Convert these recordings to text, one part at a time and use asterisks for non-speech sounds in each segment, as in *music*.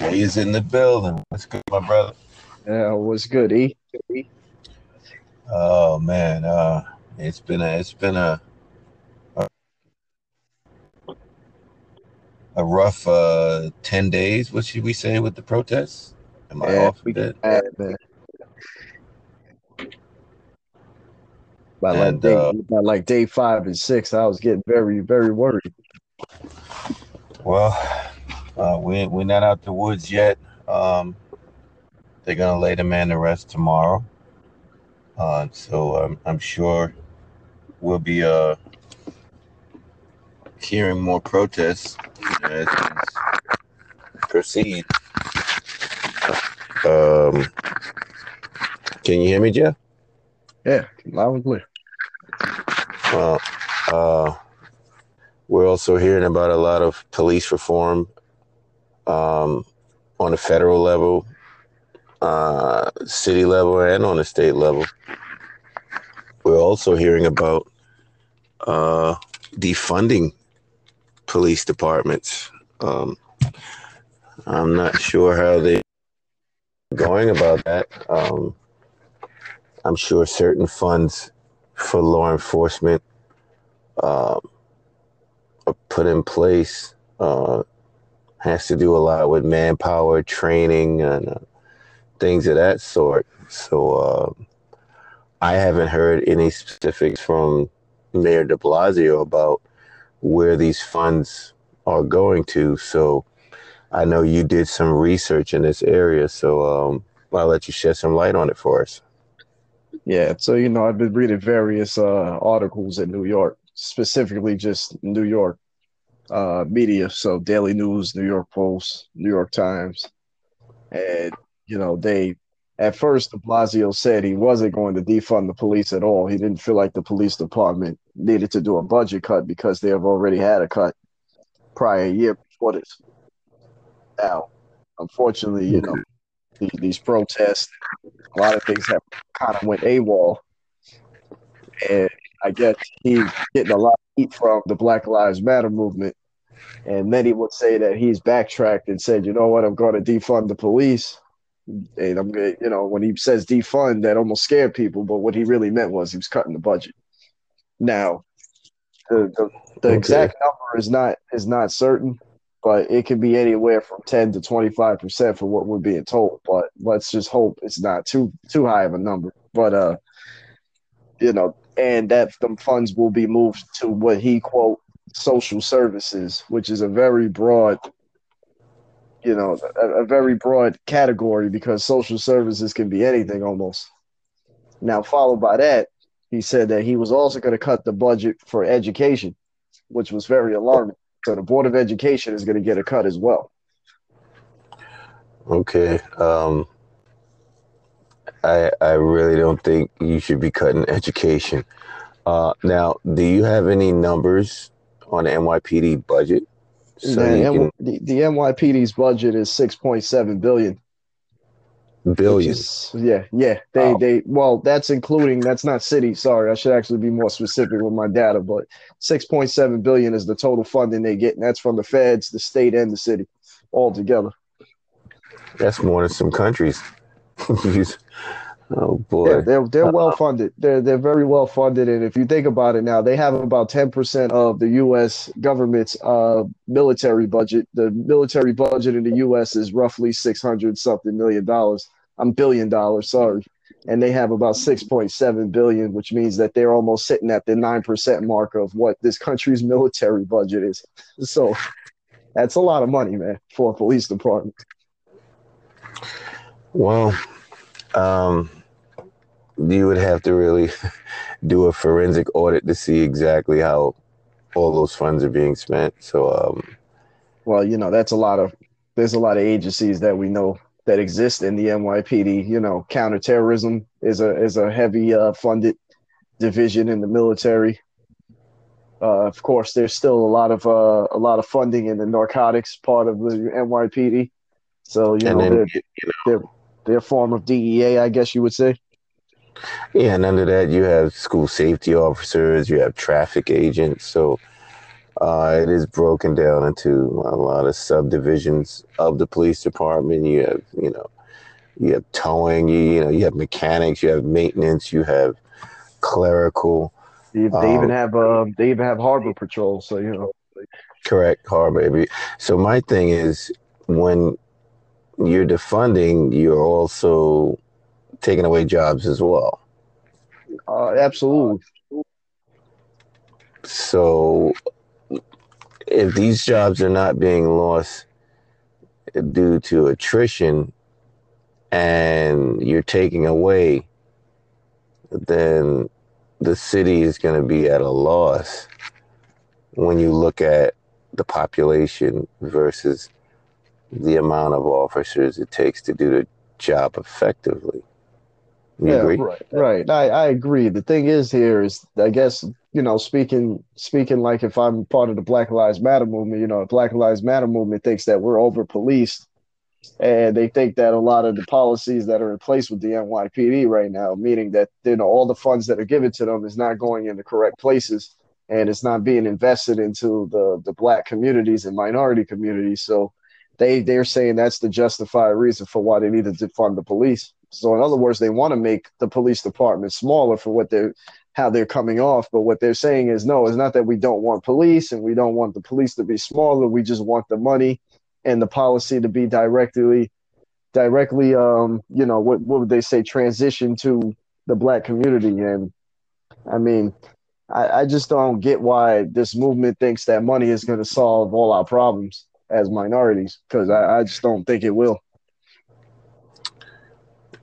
Sway is in the building. What's good, my brother? Yeah, what's good, E? Oh man, uh, it's been a it's been a a, a rough uh, ten days. What should we say with the protests? Am I Yeah, off we with it? had man. By like And day, uh, by like day five and six, I was getting very, very worried. well, uh, we we're not out the woods yet. Um, they're gonna lay the man to rest tomorrow. Uh, so um, I'm sure we'll be uh, hearing more protests as things proceed. Um, can you hear me, Jeff? Yeah, loud and clear. Well, uh, we're also hearing about a lot of police reform um, on the federal level, uh, city level, and on the state level. We're also hearing about uh, defunding police departments. Um, I'm not sure how they're going about that. Um, I'm sure certain funds for law enforcement uh, are put in place uh, has to do a lot with manpower, training, and uh, things of that sort. So uh, I haven't heard any specifics from Mayor De Blasio about where these funds are going to. So I know you did some research in this area, so um, I'll let you shed some light on it for us. Yeah, so you know, I've been reading various uh articles in New York, specifically just New York uh media, so Daily News, New York Post, New York Times, and you know, they at first de Blasio said he wasn't going to defund the police at all. He didn't feel like the police department needed to do a budget cut because they have already had a cut prior year before this. Now, unfortunately, you know, these, these protests, a lot of things have kind of went AWOL. And I guess he's getting a lot of heat from the Black Lives Matter movement. And many would say that he's backtracked and said, you know what, I'm going to defund the police. And I'm going to, you know, when he says defund, that almost scared people. But what he really meant was he was cutting the budget. Now, the, the, the Okay. exact number is not is not certain, but it can be anywhere from 10 to 25 percent for what we're being told. But let's just hope it's not too too high of a number. But uh, you know, and that the funds will be moved to what he quote social services, which is a very broad, you know, a, a very broad category because social services can be anything almost. Now, followed by that, he said that he was also going to cut the budget for education, which was very alarming. So the Board of Education is going to get a cut as well. Okay. Um, I I really don't think you should be cutting education. Uh, now, do you have any numbers on the NYPD budget? So The, the, the NYPD's budget is 6.7 billion, which billion. is yeah, yeah. They Wow. they well, that's including that's not city. Sorry, I should actually be more specific with my data, but 6.7 billion is the total funding they get, and that's from the feds, the state, and the city all together. That's more than some countries. *laughs* Oh Yeah, boy. they're they're Uh, well funded. They're they're very well funded, and if you think about it now, they have about ten percent of the U.S. government's uh, military budget. The military budget in the U.S. is roughly six hundred something million dollars. I'm billion dollars, sorry, and they have about six point seven billion, which means that they're almost sitting at the nine percent mark of what this country's *laughs* military budget is. So that's a lot of money, man, for a police department. well, um, you would have to really *laughs* do a forensic audit to see exactly how all those funds are being spent. So, um, Well, you know, that's a lot of there's a lot of agencies that we know that exist in the NYPD. You know, counterterrorism is a is a heavy uh, funded division in the military. Uh, of course, there's still a lot of uh, a lot of funding in the narcotics part of the NYPD. So you know, then you know, they're they're form of DEA, I guess you would say. Yeah, and under that you have school safety officers, you have traffic agents. So Uh, it is broken down into a lot of subdivisions of the police department. You have, you know, you have towing, you, you know, you have mechanics, you have maintenance, you have clerical. They, they um, even have uh, they even have harbor patrol. So you know, correct harbor. So my thing is when you're defunding, you're also taking away jobs as well. Uh, absolutely. So if these jobs are not being lost due to attrition and you're taking away, then the city is going to be at a loss when you look at the population versus the amount of officers it takes to do the job effectively. You yeah, agree? right. Right. I, I agree. The thing is here is I guess, you know, speaking speaking like if I'm part of the Black Lives Matter movement, you know, Black Lives Matter movement thinks that we're over policed and they think that a lot of the policies that are in place with the NYPD right now, meaning that you know all the funds that are given to them is not going in the correct places and it's not being invested into the the black communities and minority communities. So they they're saying that's the justified reason for why they need to defund the police. So in other words, they want to make the police department smaller for what they're how they're coming off. But what they're saying is no, it's not that we don't want police and we don't want the police to be smaller. We just want the money and the policy to be directly directly um you know what what would they say transition to the black community and i mean i, I just don't get why this movement thinks that money is going to solve all our problems as minorities because I, I just don't think it will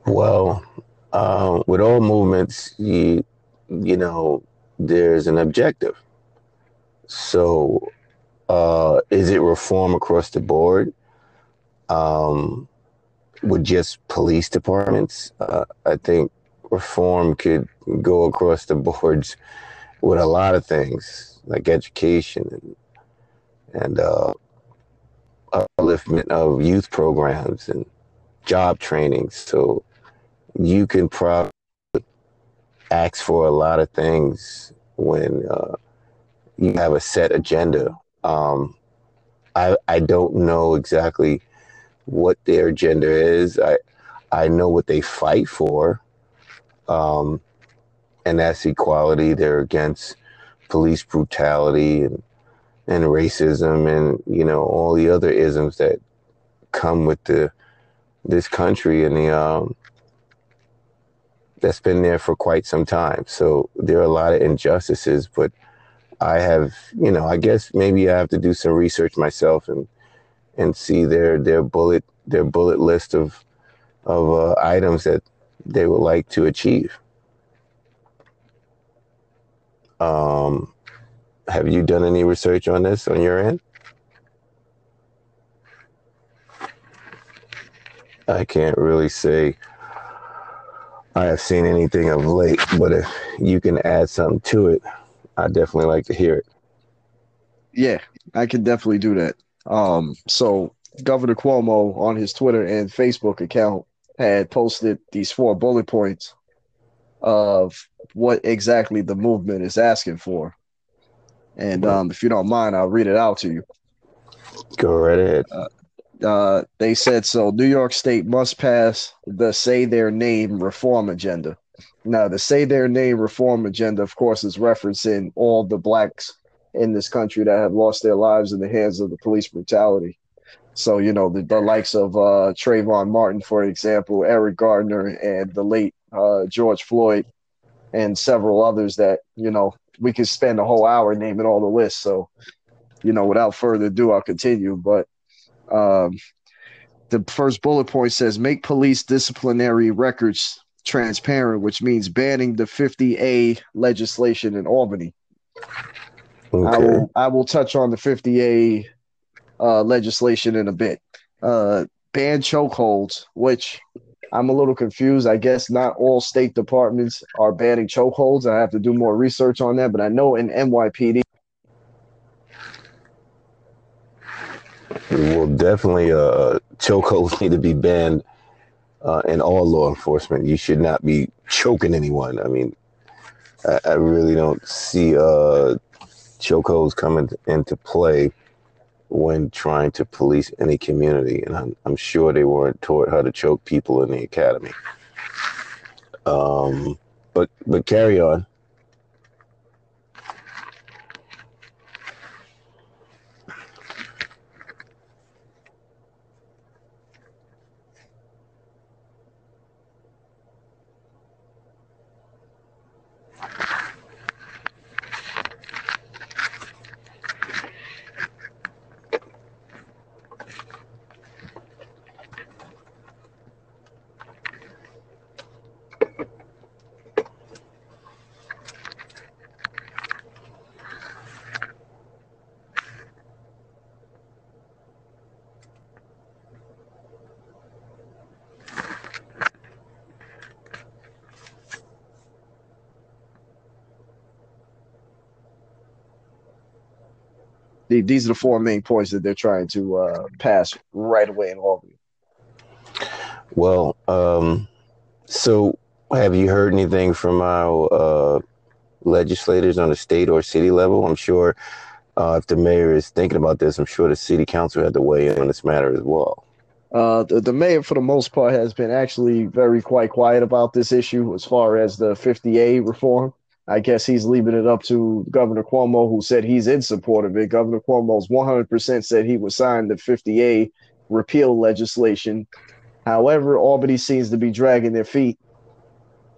well uh, with all movements you you know there's an objective so uh, is it reform across the board? Um, with just police departments, uh, I think reform could go across the boards with a lot of things like education and and uh, upliftment of youth programs and job training. So you can probably ask for a lot of things when uh, you have a set agenda um, I I don't know exactly what their agenda is. I I know what they fight for, um, and that's equality. They're against police brutality and and racism and you know all the other isms that come with the this country and the um, that's been there for quite some time. So there are a lot of injustices, but I have, you know, I guess maybe I have to do some research myself and and see their their bullet their bullet list of of uh, items that they would like to achieve. Um, have you done any research on this on your end? I can't really say I have seen anything of late, but if you can add something to it, I definitely like to hear it. Yeah, I can definitely do that. Um, so Governor Cuomo on his Twitter and Facebook account had posted these four bullet points of what exactly the movement is asking for. And um, if you don't mind, I'll read it out to you. Go right ahead. Uh, uh, they said so. New York State must pass the Say Their Name reform agenda. Now, the Say Their Name reform agenda, of course, is referencing all the blacks in this country that have lost their lives in the hands of the police brutality. So, you know, the, the likes of uh, Trayvon Martin, for example, Eric Gardner, and the late uh, George Floyd, and several others that, you know, we could spend a whole hour naming all the lists. So, you know, without further ado, I'll continue. But um, the first bullet point says make police disciplinary records transparent, which means banning the 50A legislation in Albany. Okay. I will I will touch on the 50A uh, legislation in a bit. Uh, ban chokeholds, which I'm a little confused. I guess not all state departments are banning chokeholds. I have to do more research on that, but I know in NYPD. Well, definitely, uh, chokeholds *laughs* need to be banned uh, in all law enforcement. You should not be choking anyone. I mean, I, I really don't see uh, chokeholds coming into play when trying to police any community, and I'm, I'm sure they weren't taught how to choke people in the academy. Um, but but carry on. The, these are the four main points that they're trying to uh, pass right away in Albany. Well, um, so have you heard anything from our uh, legislators on the state or city level? I'm sure uh, if the mayor is thinking about this, I'm sure the city council had to weigh in on this matter as well. Uh, the, the mayor, for the most part, has been actually very quite quiet about this issue as far as the 50A reform. I guess he's leaving it up to Governor Cuomo, who said he's in support of it. Governor Cuomo's 100% said he would sign the 50A repeal legislation. However, Albany seems to be dragging their feet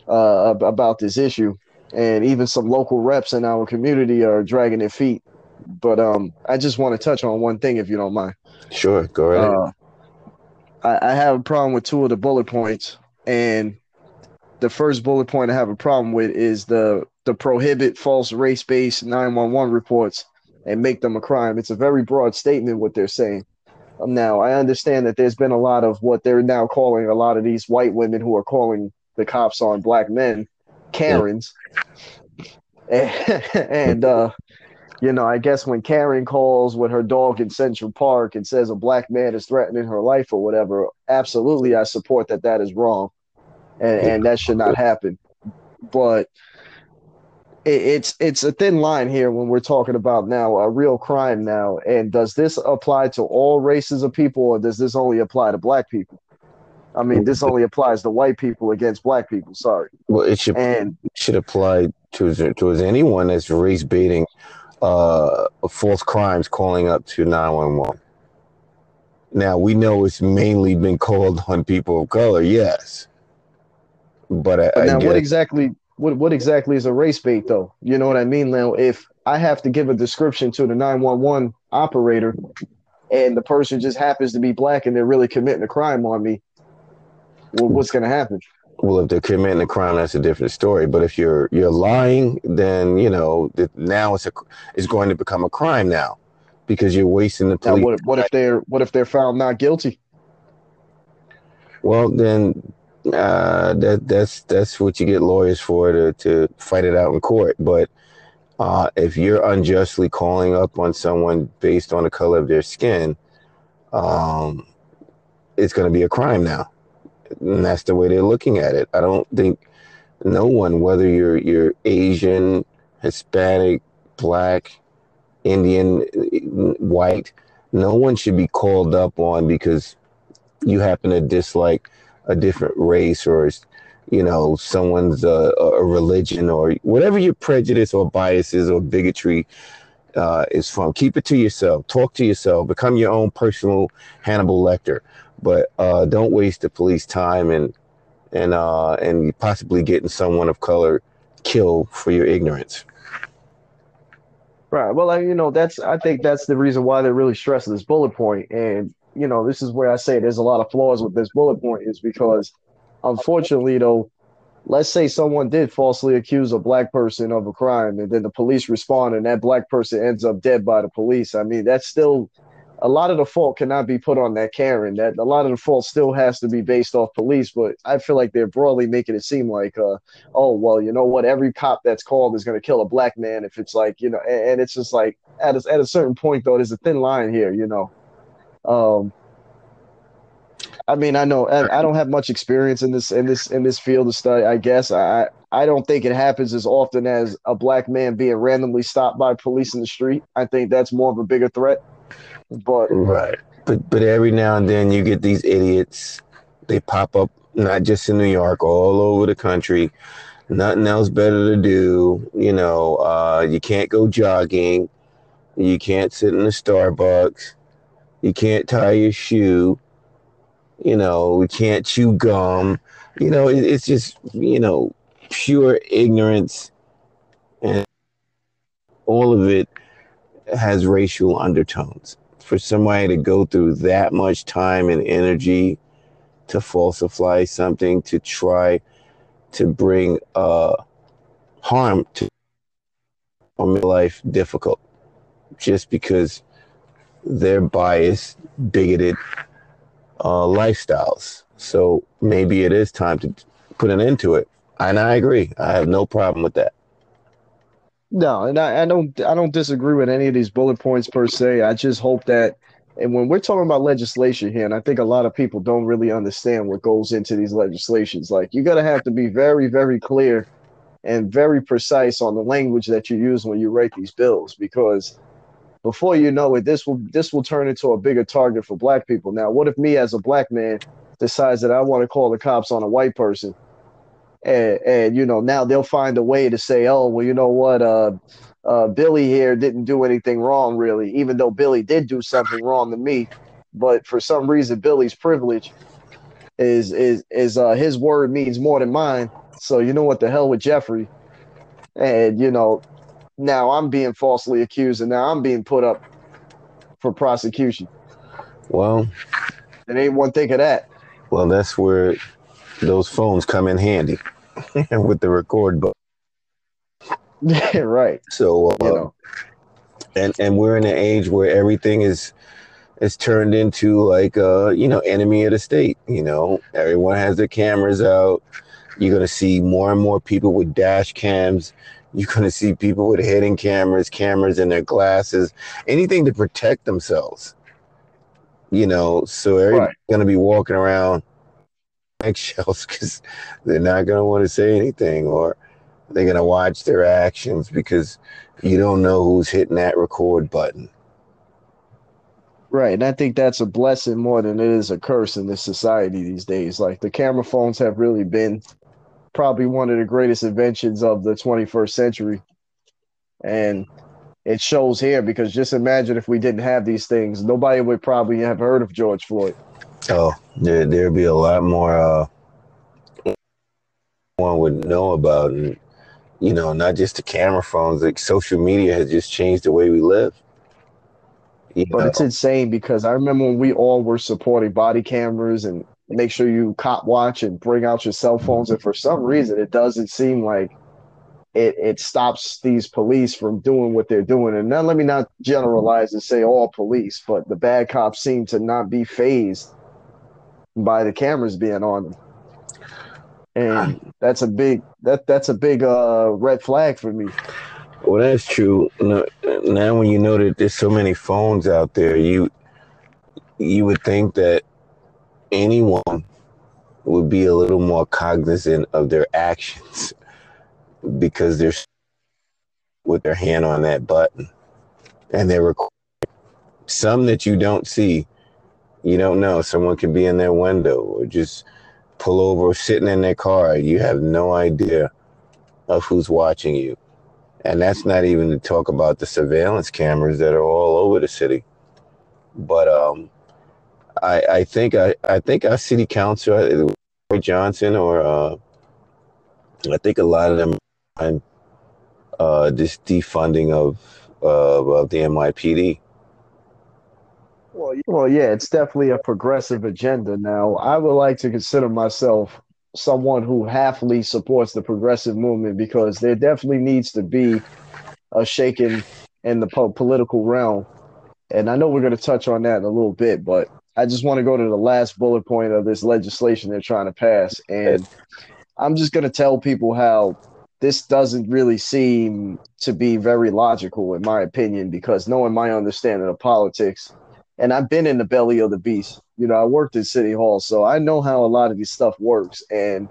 uh, about this issue, and even some local reps in our community are dragging their feet. But um, I just want to touch on one thing, if you don't mind. Sure, go ahead. Uh, I, I have a problem with two of the bullet points, and the first bullet point I have a problem with is the to prohibit false race based 911 reports and make them a crime. It's a very broad statement what they're saying. Um, now, I understand that there's been a lot of what they're now calling a lot of these white women who are calling the cops on black men Karens. And, *laughs* and uh, you know, I guess when Karen calls with her dog in Central Park and says a black man is threatening her life or whatever, absolutely, I support that that is wrong, and, and that should not happen. But it's it's a thin line here when we're talking about now a real crime now. And does this apply to all races of people, or does this only apply to black people? I mean, this only applies to white people against black people. Sorry. Well, it should and should apply to to anyone that's race baiting, uh, false crimes, calling up to nine one one. Now we know it's mainly been called on people of color, yes. But, I, but now, what exactly what what exactly is a race bait though? You know what I mean? Now, if I have to give a description to the 911 operator and the person just happens to be black and they're really committing a crime on me, well, what's going to happen? Well, if they're committing a crime, that's a different story. But if you're you're lying, then you know now it's a it's going to become a crime now because you're wasting the police. Now, what, what if they're what if they're found not guilty? Well, then uh, that that's that's what you get lawyers for to to fight it out in court. But uh, if you're unjustly calling up on someone based on the color of their skin, um, it's going to be a crime now, and that's the way they're looking at it. I don't think no one, whether you're you're Asian, Hispanic, Black, Indian, white, no one should be called up on because you happen to dislike a different race or you know someone's a religion or whatever your prejudice or biases or bigotry uh, is from. Keep it to yourself. Talk to yourself. Become your own personal hannibal lecter. But uh, don't waste the police time and and uh, and possibly getting someone of color killed for your ignorance. Right. Well you know that's i think that's the reason why they're really stressing this bullet point. And you know, this is where I say there's a lot of flaws with this bullet point is because unfortunately though, let's say someone did falsely accuse a black person of a crime and then the police respond and that black person ends up dead by the police. I mean, that's still a lot of the fault cannot be put on that Karen. That a lot of the fault still has to be based off police. But I feel like they're broadly making it seem like, uh, oh well, you know what? Every cop that's called is going to kill a black man if it's like you know, and, and it's just like at a, at a certain point though, there's a thin line here, you know. Um, I mean, I know I, I, don't have much experience in this in this in this field of study. I guess I I don't think it happens as often as a black man being randomly stopped by police in the street. I think that's more of a bigger threat. But right, but but every now and then you get these idiots. They pop up not just in New York, all over the country. Nothing else better to do. You know, uh, you can't go jogging. You can't sit in the Starbucks. You can't tie your shoe. You know, we can't chew gum. You know, it, it's just, you know, pure ignorance. And all of it has racial undertones. For somebody to go through that much time and energy to falsify something, to try to bring uh, harm to make life difficult just because they're biased, bigoted uh, lifestyles. So maybe it is time to put an end to it. And I agree. I have no problem with that. No, and I, I don't I don't disagree with any of these bullet points per se. I just hope that and when we're talking about legislation here, and I think a lot of people don't really understand what goes into these legislations, like you gotta have to be very, very clear and very precise on the language that you use when you write these bills because before you know it, this will this will turn into a bigger target for black people. Now, what if me as a black man decides that I want to call the cops on a white person? And, and you know, now they'll find a way to say, oh, well, you know what, uh, uh, Billy here didn't do anything wrong, really, even though Billy did do something wrong to me. But for some reason, Billy's privilege is is is uh, his word means more than mine. So you know what the hell with Jeffrey, and you know now I'm being falsely accused, and now I'm being put up for prosecution. Well, it ain't one thing of that. Well, that's where those phones come in handy *laughs* with the record button. *laughs* Yeah, right. So, uh, you know. and and we're in an age where everything is is turned into like uh you know enemy of the state. You know, everyone has their cameras out. You're gonna see more and more people with dash cams. You're gonna see people with hidden cameras, cameras in their glasses, anything to protect themselves. You know, so everybody's right. gonna be walking around *laughs* eggshells because they're not gonna want to say anything or they're going to watch their actions because you don't know who's hitting that record button. Right. And I think that's a blessing more than it is a curse in this society these days. Like the camera phones have really been probably one of the greatest inventions of the 21st century. And it shows here because just imagine if we didn't have these things, nobody would probably have heard of George Floyd. Oh, there, there'd be a lot more uh, one would know about. And you know, not just the camera phones, like social media has just changed the way we live. You but know? it's insane because I remember when we all were supporting body cameras and make sure you cop watch and bring out your cell phones. And for some reason, it doesn't seem like it, it stops these police from doing what they're doing. And now let me not generalize and say all police, but the bad cops seem to not be fazed by the cameras being on them and that's a big that that's a big uh red flag for me. Well, that's true. Now, when you know that there's so many phones out there, you you would think that anyone would be a little more cognizant of their actions *laughs* because they're with their hand on that button and they're recording some that you don't see. You don't know. Someone could be in their window or just pull over sitting in their car. You have no idea of who's watching you. And that's not even to talk about the surveillance cameras that are all over the city. But um, I, I think I, I think our city council, Johnson, or uh, I think a lot of them, uh, this defunding of uh, of the NYPD. Well, well, yeah, it's definitely a progressive agenda. Now, I would like to consider myself someone who halfly supports the progressive movement because there definitely needs to be a shaking in the po- political realm. And I know we're going to touch on that in a little bit, but I just want to go to the last bullet point of this legislation they're trying to pass. And I'm just going to tell people how this doesn't really seem to be very logical, in my opinion, because knowing my understanding of politics, and I've been in the belly of the beast. You know, I worked at City Hall, so I know how a lot of this stuff works. And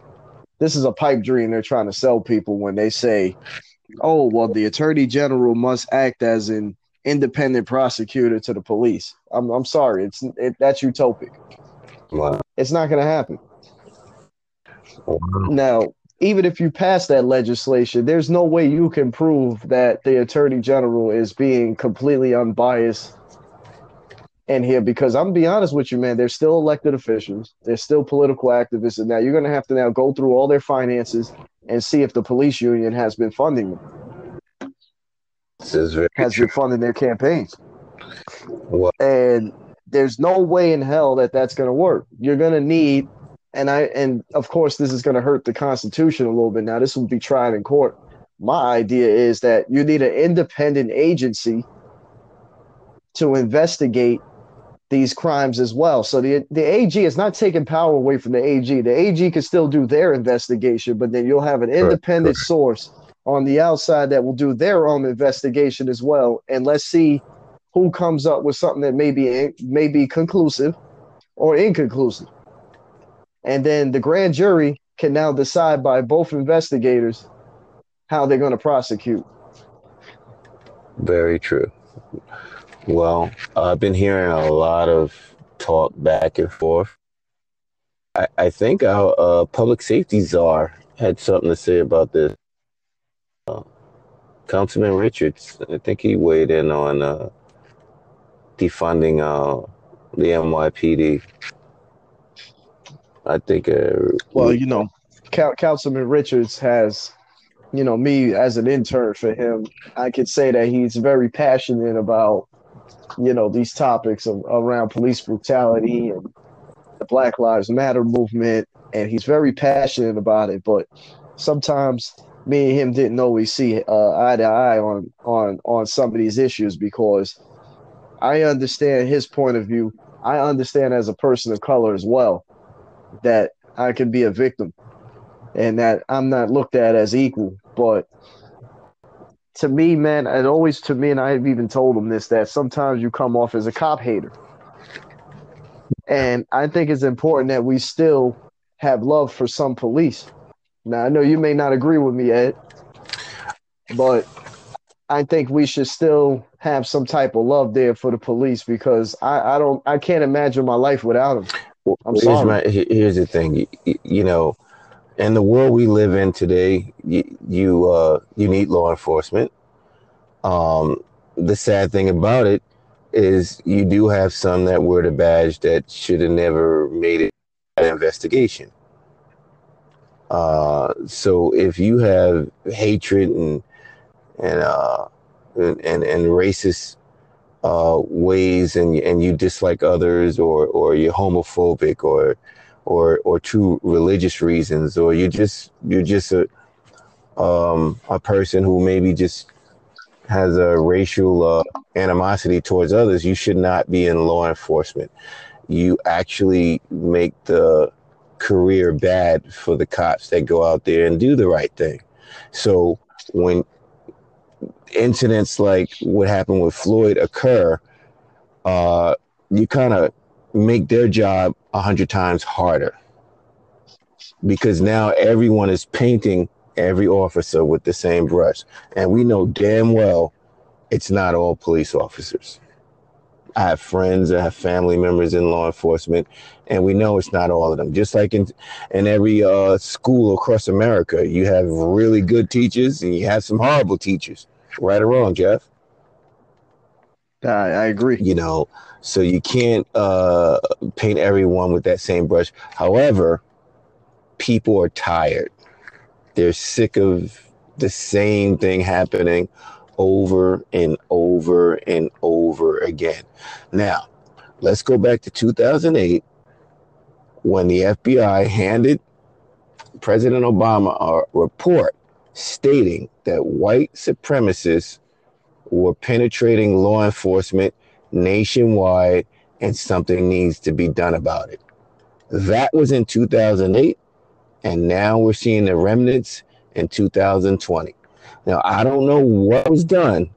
this is a pipe dream they're trying to sell people when they say, "Oh, well, the attorney general must act as an independent prosecutor to the police." I'm I'm sorry, it's it, that's utopic. Wow. It's not going to happen. Wow. Now, even if you pass that legislation, there's no way you can prove that the attorney general is being completely unbiased in here because I'm gonna be honest with you, man, they're still elected officials, they're still political activists, and now you're gonna have to now go through all their finances and see if the police union has been funding them. This is very has true. been funding their campaigns. And there's no way in hell that that's gonna work. You're gonna need, and I and of course this is gonna hurt the Constitution a little bit. Now this will be tried in court. My idea is that you need an independent agency to investigate these crimes as well. So the the AG is not taking power away from the AG. The AG can still do their investigation, but then you'll have an independent right. source on the outside that will do their own investigation as well. And let's see who comes up with something that may be may be conclusive or inconclusive. And then the grand jury can now decide by both investigators how they're going to prosecute. Very true. Well, I've been hearing a lot of talk back and forth. I, I think our uh, public safety czar had something to say about this. Uh, Councilman Richards, I think he weighed in on uh, defunding uh, the NYPD. I think. Uh, well, you know, Councilman Richards has, you know, me as an intern for him. I could say that he's very passionate about you know these topics of, around police brutality and the Black Lives Matter movement, and he's very passionate about it. But sometimes me and him didn't always see uh, eye to eye on on on some of these issues because I understand his point of view. I understand as a person of color as well that I can be a victim and that I'm not looked at as equal. But to me, man, and always to me, and I've even told him this that sometimes you come off as a cop hater. And I think it's important that we still have love for some police. Now, I know you may not agree with me, Ed, but I think we should still have some type of love there for the police because I, I don't, I can't imagine my life without them. I'm here's sorry. My, here's the thing, you, you know, in the world we live in today, you you, uh, you need law enforcement. Um, the sad thing about it is you do have some that wear the badge that should have never made it an investigation. Uh, so if you have hatred and and uh, and, and, and racist uh, ways and and you dislike others or or you're homophobic or or or two religious reasons, or you just you're just a um, a person who maybe just has a racial uh, animosity towards others, you should not be in law enforcement. You actually make the career bad for the cops that go out there and do the right thing. So when incidents like what happened with Floyd occur, uh, you kind of make their job a hundred times harder because now everyone is painting every officer with the same brush, and we know damn well it's not all police officers. I have friends, I have family members in law enforcement, and we know it's not all of them. Just like in in every uh, school across America, you have really good teachers and you have some horrible teachers. Right or wrong, Jeff? I, I agree. You know, so you can't uh, paint everyone with that same brush. However, people are tired. They're sick of the same thing happening over and over and over again. Now, let's go back to 2008 when the FBI handed President Obama a report stating that white supremacists were penetrating law enforcement nationwide and something needs to be done about it. That was in 2008, and now we're seeing the remnants in 2020. Now, I don't know what was done,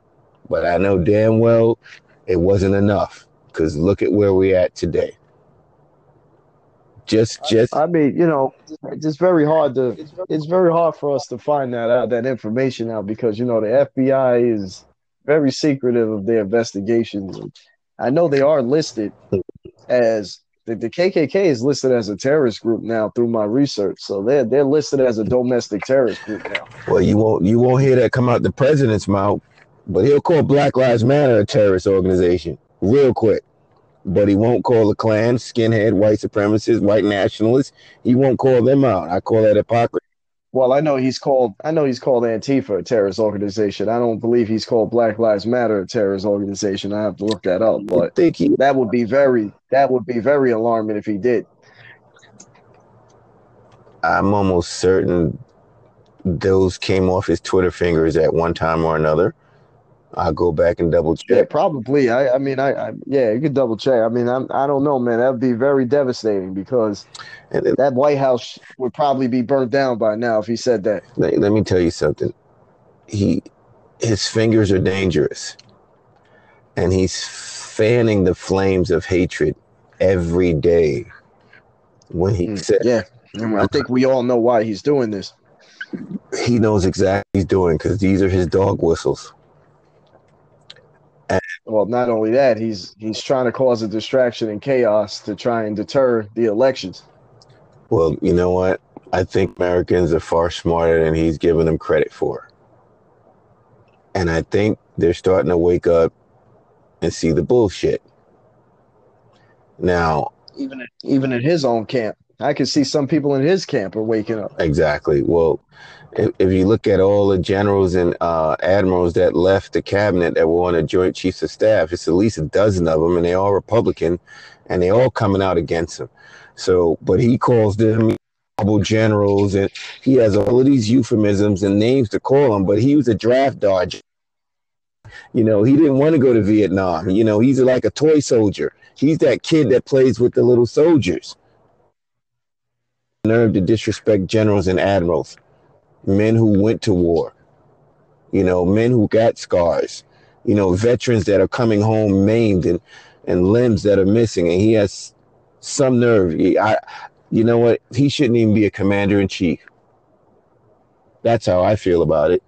but I know damn well it wasn't enough because look at where we're at today. Just just I mean, you know, it's very hard to it's very hard for us to find that out that information out because you know the FBI is very secretive of their investigations. I know they are listed as the, the KKK is listed as a terrorist group now through my research. So they're they're listed as a domestic terrorist group now. well, you won't you won't hear that come out the president's mouth, but he'll call Black Lives Matter a terrorist organization real quick. But he won't call the Klan, skinhead, white supremacists, white nationalists. He won't call them out. I call that hypocrisy. Well, I know he's called I know he's called Antifa a terrorist organization. I don't believe he's called Black Lives Matter a terrorist organization. I have to look that up, but think he that would be very that would be very alarming if he did. I'm almost certain those came off his Twitter fingers at one time or another. I'll go back and double check. Yeah, probably. I, I mean, I, I, yeah, you could double check. I mean, I'm, I don't know, man. That would be very devastating because And then, that White House would probably be burnt down by now if he said that. let, let me tell you something. He his fingers are dangerous. And he's fanning the flames of hatred every day. When he Mm, said Yeah, I think we all know why he's doing this. he knows exactly what he's doing because these are his dog whistles. Well, not only that, he's he's trying to cause a distraction and chaos to try and deter the elections. Well, you know what? I think Americans are far smarter than he's giving them credit for. And I think they're starting to wake up and see the bullshit. Now, Even even in his own camp, I can see some people in his camp are waking up. exactly. Well, if, if you look at all the generals and uh, admirals that left the cabinet that were on the Joint Chiefs of Staff, it's at least a dozen of them, and they all Republican, and they all coming out against him. So, but he calls them generals, and he has all of these euphemisms and names to call them. But he was a draft dodger. You know, he didn't want to go to Vietnam. You know, he's like a toy soldier. He's that kid that plays with the little soldiers. Nerve to disrespect generals and admirals, men who went to war, you know, men who got scars, you know, veterans that are coming home maimed and, and limbs that are missing. And he has some nerve. He, I, you know what? He shouldn't even be a commander in chief. That's how I feel about it.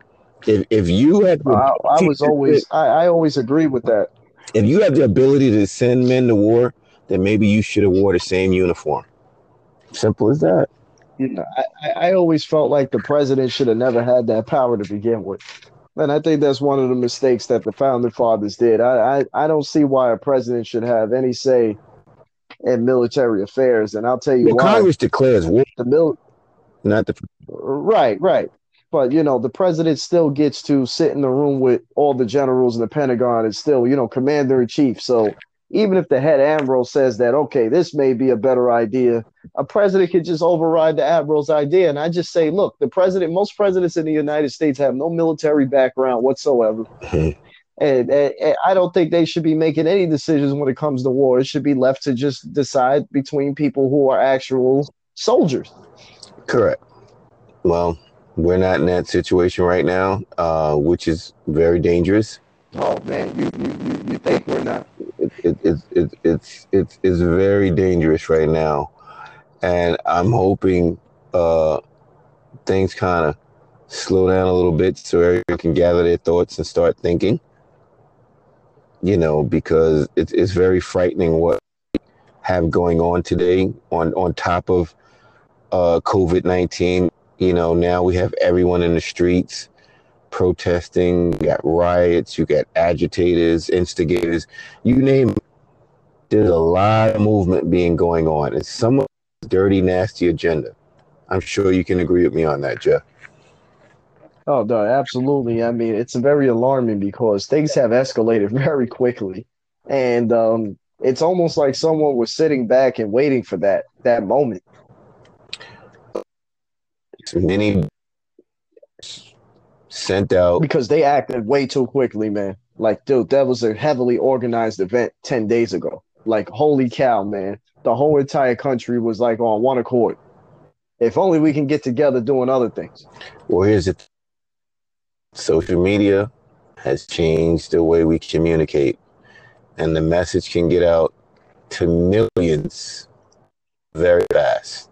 If, if you had I, I was always I, I always agree with that. if you have the ability to send men to war, then maybe you should have wore the same uniform. Simple as that. You know, I, I I always felt like the president should have never had that power to begin with. And I think that's one of the mistakes that the founding fathers did. I, I, I don't see why a president should have any say in military affairs. And I'll tell you Well, why. Congress declares war, The mil- not the. right, right. But you know, the president still gets to sit in the room with all the generals in the Pentagon and still, you know, commander in chief. So even if the head admiral says that, okay, this may be a better idea, a president could just override the admiral's idea. And I just say, look, the president, most presidents in the United States have no military background whatsoever. *laughs* And, and, and I don't think they should be making any decisions when it comes to war. It should be left to just decide between people who are actual soldiers. Correct. Well, we're not in that situation right now, uh, which is very dangerous. Oh man, you you, you, you think we're not? It, it, it, it, it's it's it's very dangerous right now, and I'm hoping uh, things kind of slow down a little bit so everyone can gather their thoughts and start thinking. You know, because it's it's very frightening what we have going on today. On on top of uh, COVID nineteen, you know, now we have everyone in the streets protesting. You got riots. You got agitators, instigators. You name it. There's a lot of movement being going on. It's some dirty, nasty agenda. I'm sure you can agree with me on that, Jeff. Oh no, absolutely. I mean, it's very alarming because things have escalated *laughs* very quickly, and um, it's almost like someone was sitting back and waiting for that that moment. Many sent out. because they acted way too quickly, man. Like, dude, that was a heavily organized event 10 days ago. Like, holy cow, man. The whole entire country was like on one accord. If only we can get together doing other things. Well, here's it. Social media has changed the way we communicate, and the message can get out to millions very fast.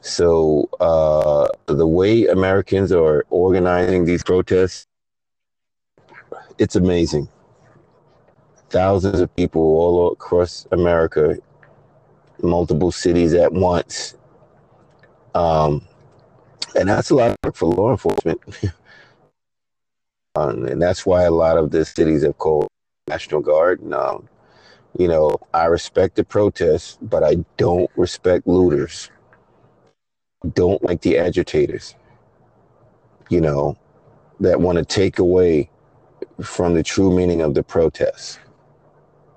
So uh, the way Americans are organizing these protests, it's amazing. Thousands of people all across America, multiple cities at once. Um, and that's a lot of work for law enforcement. *laughs* um, and that's why a lot of the cities have called National Guard. And, um, you know, I respect the protests, but I don't respect looters. Don't like the agitators, you know, that want to take away from the true meaning of the protests.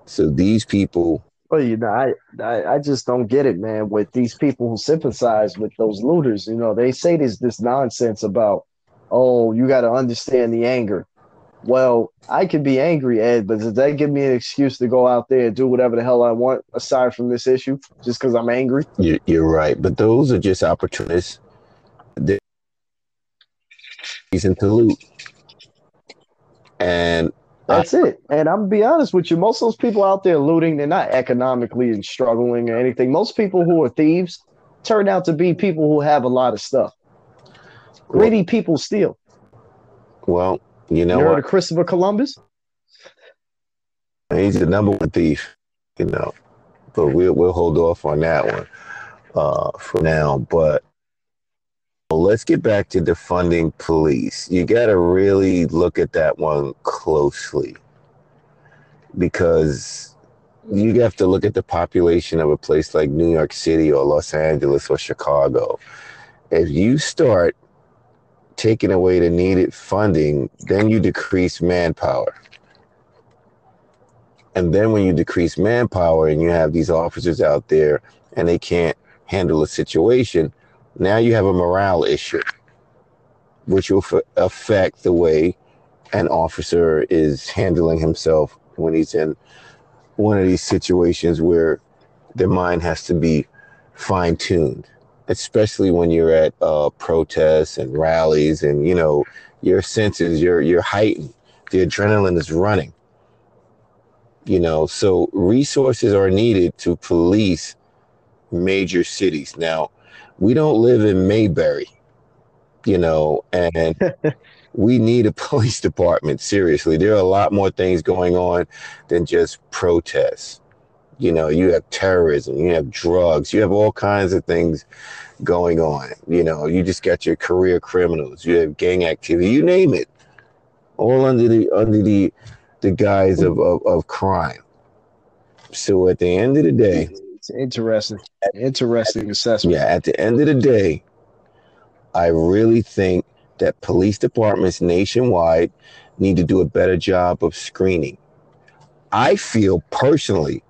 So these people. Well, you know, I, I I just don't get it, man. With these people who sympathize with those looters, you know, they say this this nonsense about, oh, you got to understand the anger. Well, I can be angry, Ed, but does that give me an excuse to go out there and do whatever the hell I want aside from this issue just because I'm angry? You're right. But those are just opportunists. They're reason to loot. And that's I, it. And I'm gonna be honest with you, most of those people out there looting, they're not economically and struggling or anything. Most people who are thieves turn out to be people who have a lot of stuff. Greedy well, people steal. Well, you know, you heard of Christopher Columbus? He's the number one thief, you know. But we'll we'll hold off on that one uh, for now. But let's get back to defunding police. You got to really look at that one closely because you have to look at the population of a place like New York City or Los Angeles or Chicago. If you start taking away the needed funding, then you decrease manpower. And then when you decrease manpower and you have these officers out there and they can't handle a situation, now you have a morale issue, which will f- affect the way an officer is handling himself when he's in one of these situations where their mind has to be fine tuned especially when you're at uh, protests and rallies, and you know your senses, you're you're heightened. The adrenaline is running. You know, so resources are needed to police major cities. Now, we don't live in Mayberry, you know, and *laughs* we need a police department. Seriously, there are a lot more things going on than just protests. You know, you have terrorism, you have drugs, you have all kinds of things going on. You know, you just got your career criminals, you have gang activity, you name it, all under the under the the guise of, of, of crime. So at the end of the day, it's interesting, interesting assessment. Yeah, at the end of the day, I really think that police departments nationwide need to do a better job of screening. I feel personally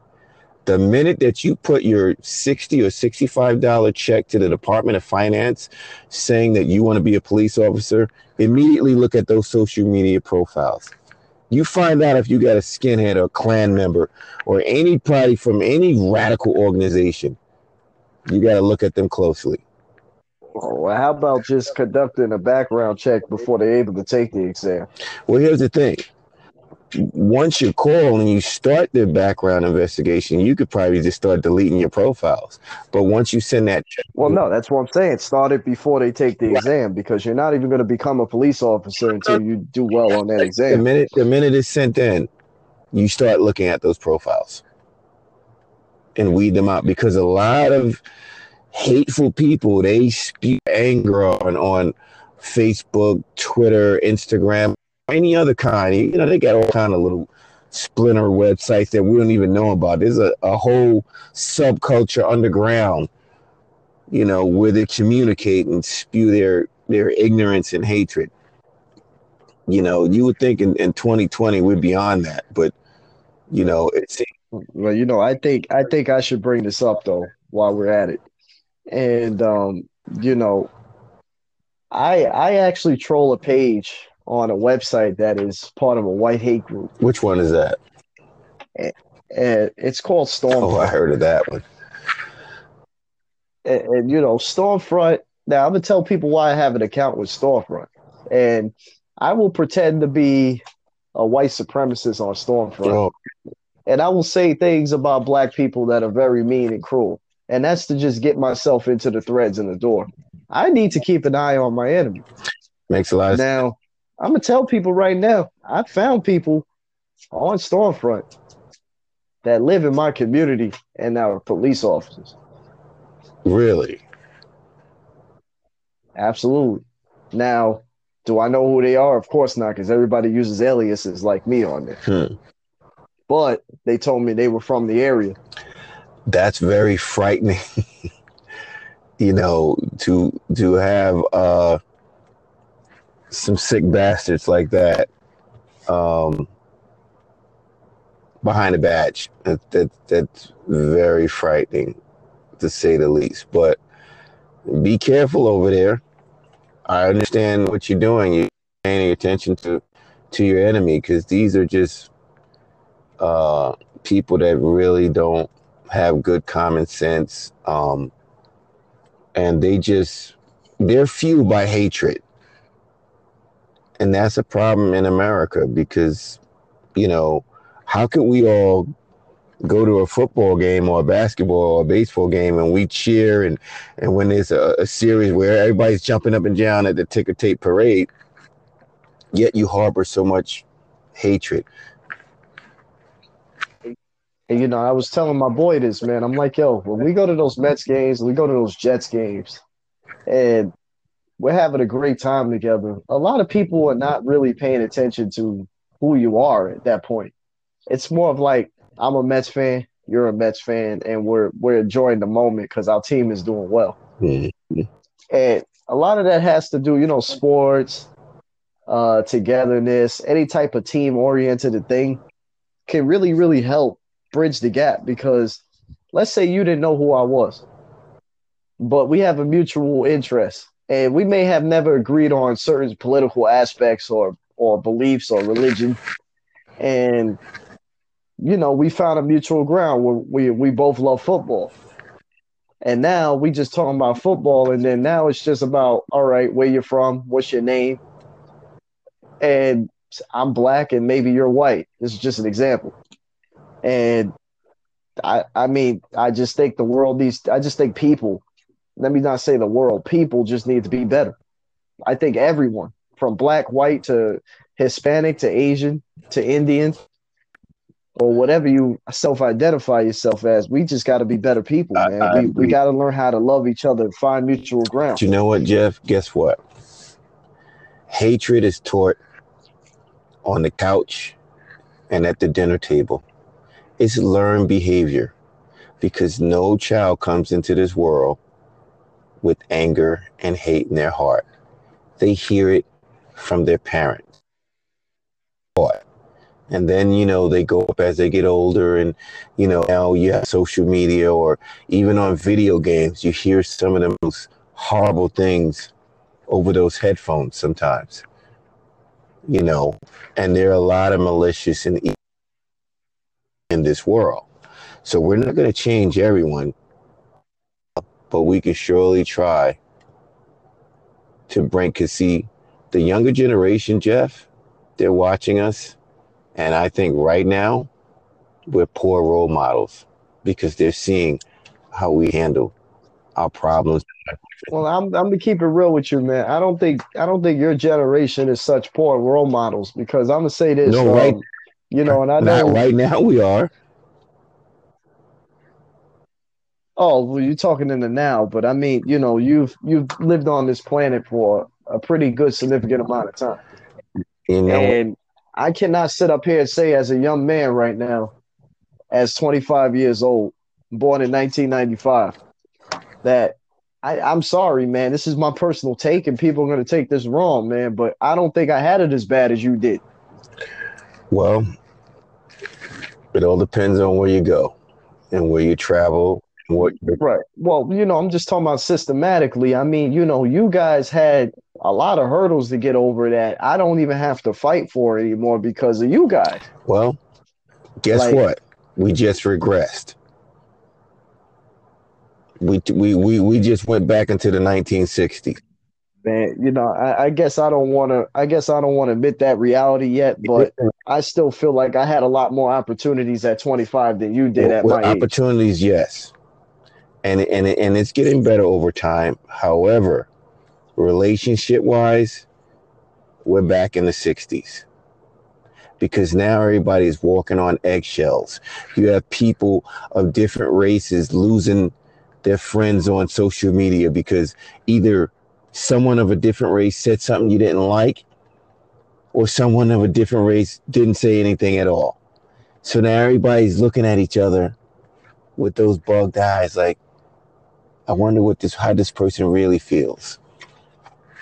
the minute that you put your 60 or 65 dollar check to the department of finance saying that you want to be a police officer immediately look at those social media profiles. You find out if you got a skinhead or a Klan member or anybody from any radical organization. You got to look at them closely. Oh, well, how about just conducting a background check before they're able to take the exam? Well, here's the thing once you call and you start the background investigation, you could probably just start deleting your profiles. But once you send that, check, well, no, that's what I'm saying. Start it before they take the right. exam because you're not even going to become a police officer until you do well on that exam. The minute the minute it's sent in, you start looking at those profiles and weed them out because a lot of hateful people they spew anger on on Facebook, Twitter, Instagram any other kind. You know, they got all kind of little splinter websites that we don't even know about. There's a, a whole subculture underground, you know, where they communicate and spew their their ignorance and hatred. You know, you would think in, in 2020 we're beyond that, but you know, it's well, you know, I think I think I should bring this up though while we're at it. And um, you know, I I actually troll a page on a website that is part of a white hate group. Which one is that? And, it's called Stormfront. Oh, I heard of that one. And, and, you know, Stormfront. Now I'm gonna tell people why I have an account with Stormfront, and I will pretend to be a white supremacist on Stormfront, oh. and I will say things about black people that are very mean and cruel. and that's to just get myself into the threads in the door. I need to keep an eye on my enemy. Makes a lot of Now, I'm gonna tell people right now. I found people on Stormfront that live in my community and are police officers. Really? Absolutely. Now, do I know who they are? Of course not, because everybody uses aliases like me on there. Hmm. But they told me they were from the area. That's very frightening. *laughs* you know, to to have uh some sick bastards like that um behind a badge. That, that that's very frightening to say the least. But be careful over there. I understand what you're doing. You're paying attention to to your enemy because these are just uh, people that really don't have good common sense, um, and they just they're fueled by hatred, and that's a problem in America because you know how can we all go to a football game or a basketball or a baseball game and we cheer and and when there's a, a series where everybody's jumping up and down at the ticker tape parade yet you harbor so much hatred And you know, I was telling my boy this, man. I'm like, yo, when we go to those Mets games, we go to those Jets games, and we're having a great time together. A lot of people are not really paying attention to who you are at that point. It's more of like, I'm a Mets fan, you're a Mets fan, and we're we're enjoying the moment because our team is doing well. And a lot of that has to do, you know, sports, uh, togetherness, any type of team oriented thing can really, really help bridge the gap because let's say you didn't know who I was, but we have a mutual interest and we may have never agreed on certain political aspects or or beliefs or religion. And you know, we found a mutual ground where we we both love football. And now we just talking about football, and then now it's just about all right, where you're from, what's your name, and I'm black, and maybe you're white. This is just an example. And I, I mean, I just think the world needs. I just think people. Let me not say the world. People just need to be better. I think everyone, from black, white to Hispanic to Asian to Indian, or whatever you self-identify yourself as, we just got to be better people, man. I we we got to learn how to love each other and find mutual ground. You know what, Jeff? Guess what? Hatred is taught on the couch and at the dinner table. It's learned behavior because no child comes into this world with anger and hate in their heart. They hear it from their parents. And then, you know, they go up as they get older, and, you know, now you have social media or even on video games, you hear some of the most horrible things over those headphones sometimes. You know, and there are a lot of malicious and in this world. So we're not going to change everyone, but we can surely try to bring, because see, the younger generation, Jeff, they're watching us. And I think right now, we're poor role models because they're seeing how we handle our problems. Well, I'm I'm gonna keep it real with you, man. I don't think I don't think your generation is such poor role models because I'm gonna say this. No, right. um, You know, and I Not know. right now, we are. Oh, well, you're talking in the now, but I mean, you know, you've you've lived on this planet for a pretty good significant amount of time, You know, and I cannot sit up here and say, as a young man right now, as 25 years old, born in 1995, that I, I'm sorry, man. This is my personal take, and people are going to take this wrong, man. But I don't think I had it as bad as you did. well, it all depends on where you go and where you travel what Right. Well, you know, I'm just talking about systematically. I mean, you know, you guys had a lot of hurdles to get over that I don't even have to fight for anymore because of you guys. Well, guess Like- what? We just regressed. We, we we we just went back into the 1960s. Man, you know, I, I guess I don't want to. I guess I don't want to admit that reality yet, but I still feel like I had a lot more opportunities at 25 than you did at Well, my age. opportunities, yes. And and and it's getting better over time. However, relationship wise, we're back in the '60s because now everybody's walking on eggshells. You have people of different races losing their friends on social media because either someone of a different race said something you didn't like or someone of a different race didn't say anything at all. So now everybody's looking at each other with those bugged eyes like I wonder what this how this person really feels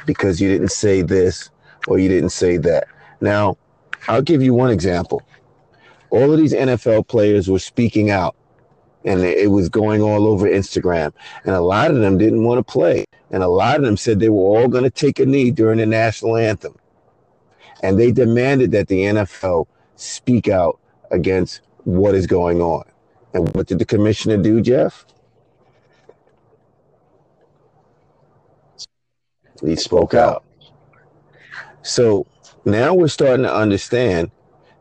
because you didn't say this or you didn't say that. Now, I'll give you one example. All of these NFL players were speaking out and it was going all over Instagram. And a lot of them didn't want to play. And a lot of them said they were all going to take a knee during the national anthem. And they demanded that the NFL speak out against what is going on. And what did the commissioner do, Jeff? He spoke out. So now we're starting to understand.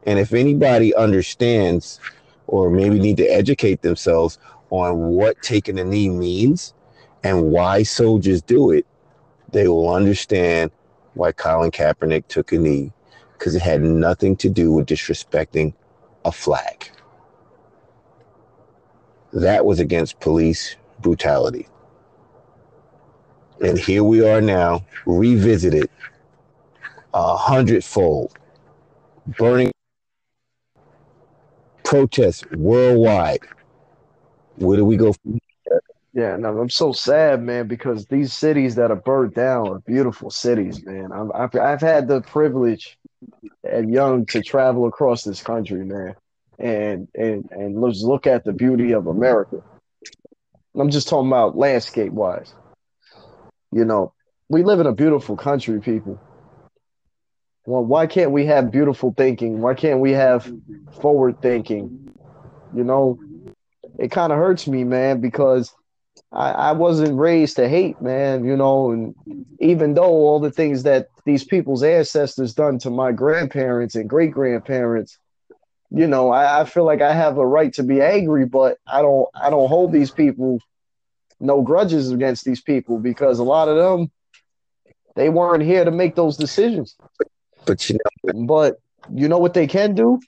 And if anybody understands or maybe need to educate themselves on what taking a knee means and why soldiers do it, they will understand why Colin Kaepernick took a knee because it had nothing to do with disrespecting a flag. That was against police brutality. And here we are now, revisited a hundredfold, burning protests worldwide. Where do we go? Yeah, no, I'm so sad, man, because these cities that are burned down are beautiful cities, man. I've, I've, I've had the privilege at young to travel across this country, man, and and and let's look at the beauty of America. I'm just talking about landscape wise. You know, we live in a beautiful country, people. Well, why can't we have beautiful thinking? Why can't we have forward thinking? You know, it kind of hurts me, man, because I, I wasn't raised to hate, man, you know, and even though all the things that these people's ancestors done to my grandparents and great grandparents, you know, I, I feel like I have a right to be angry, but I don't I don't hold these people no grudges against these people because a lot of them they weren't here to make those decisions. But you know, but you know what they can do?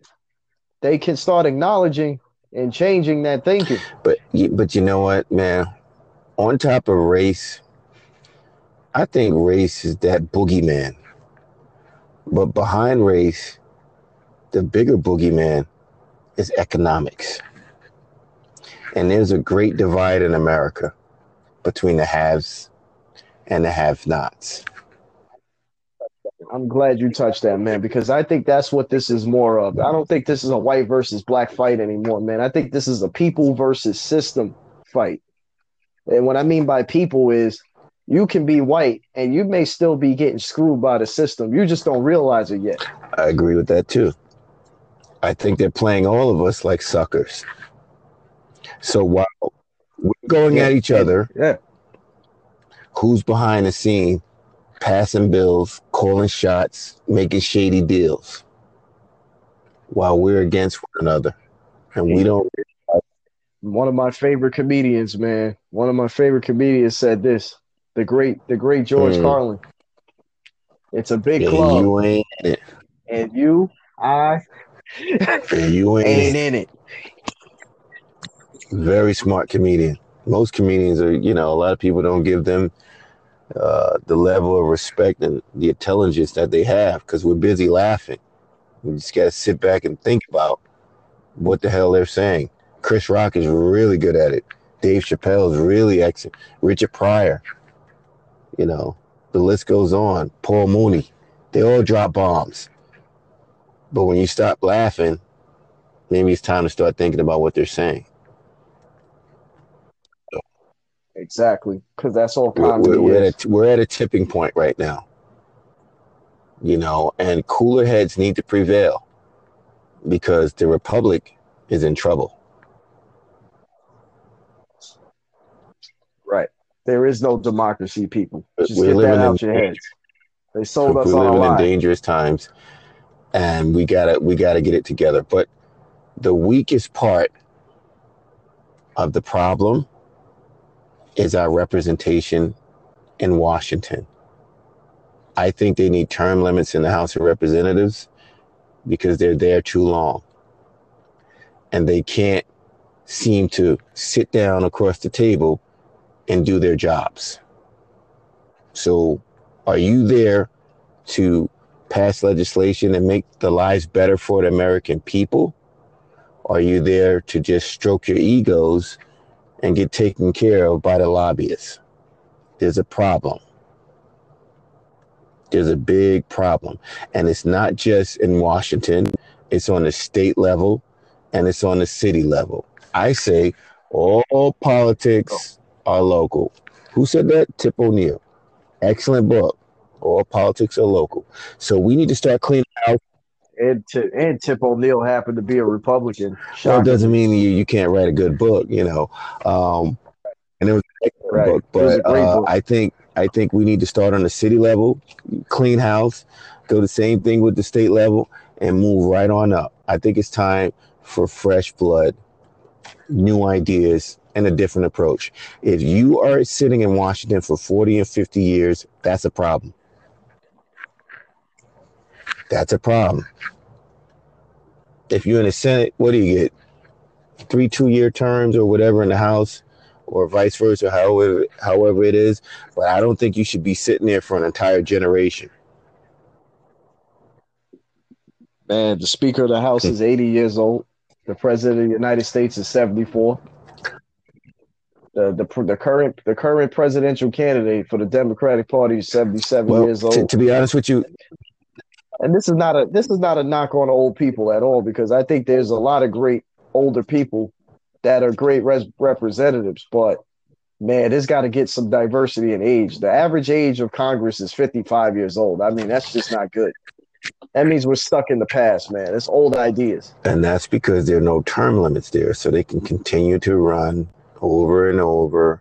They can start acknowledging and changing that thinking. But but you know what, man? On top of race, I think race is that boogeyman. But behind race, the bigger boogeyman is economics. And there's a great divide in America between the haves and the have nots. I'm glad you touched that, man, because I think that's what this is more of. I don't think this is a white versus black fight anymore, man. I think this is a people versus system fight. And what I mean by people is you can be white and you may still be getting screwed by the system. You just don't realize it yet. I agree with that too. I think they're playing all of us like suckers. So while going yeah, at each other, yeah. who's behind the scene passing bills, calling shots, making shady deals while we're against one another. And we don't. One of my favorite comedians, man. One of my favorite comedians said this. The great, the great George mm. Carlin. It's a big and club. You ain't in it. And you, I, and you *laughs* ain't, ain't in it. Very smart comedian. Most comedians are, you know, a lot of people don't give them uh, the level of respect and the intelligence that they have because we're busy laughing. We just got to sit back and think about what the hell they're saying. Chris Rock is really good at it. Dave Chappelle is really excellent. Richard Pryor, you know, the list goes on. Paul Mooney, they all drop bombs. But when you stop laughing, maybe it's time to start thinking about what they're saying. Exactly, because that's all comedy we're, we're, at a, we're at a tipping point right now. You know, and cooler heads need to prevail because the republic is in trouble. Right. There is no democracy, people. Just we're get that out your heads. They sold us we're living in dangerous times, and we gotta we gotta get it together. But the weakest part of the problem is our representation in Washington. I think they need term limits in the House of Representatives because they're there too long. And they can't seem to sit down across the table and do their jobs. So, are you there to pass legislation and make the lives better for the American people? Are you there to just stroke your egos and get taken care of by the lobbyists? There's a problem. There's a big problem. And it's not just in Washington, it's on the state level and it's on the city level. I say all politics are local. Who said that? Tip O'Neill. Excellent book. All politics are local. So we need to start cleaning out. And, Tip, and Tip O'Neill happened to be a Republican. Well, it doesn't mean you, you can't write a good book, you know. Um, and it was an excellent right. book, but uh, book. I think I think we need to start on the city level, clean house, go the same thing with the state level, and move right on up. I think it's time for fresh blood, new ideas, and a different approach. If you are sitting in Washington for 40 and 50 years, that's a problem. That's a problem. If you're in the Senate, what do you get? Three two year terms or whatever in the House, or vice versa, however, however it is. But I don't think you should be sitting there for an entire generation. Man, the Speaker of the House is 80 years old. The President of the United States is 74. The, the, the current the current presidential candidate for the Democratic Party is 77 well, years old. To, to be honest with you, and this is not a this is not a knock on old people at all because I think there's a lot of great older people that are great res- representatives, but man, it's got to get some diversity in age. The average age of Congress is 55 years old. I mean, that's just not good. That means we're stuck in the past, man. It's old ideas. And that's because there are no term limits there, so they can continue to run over and over.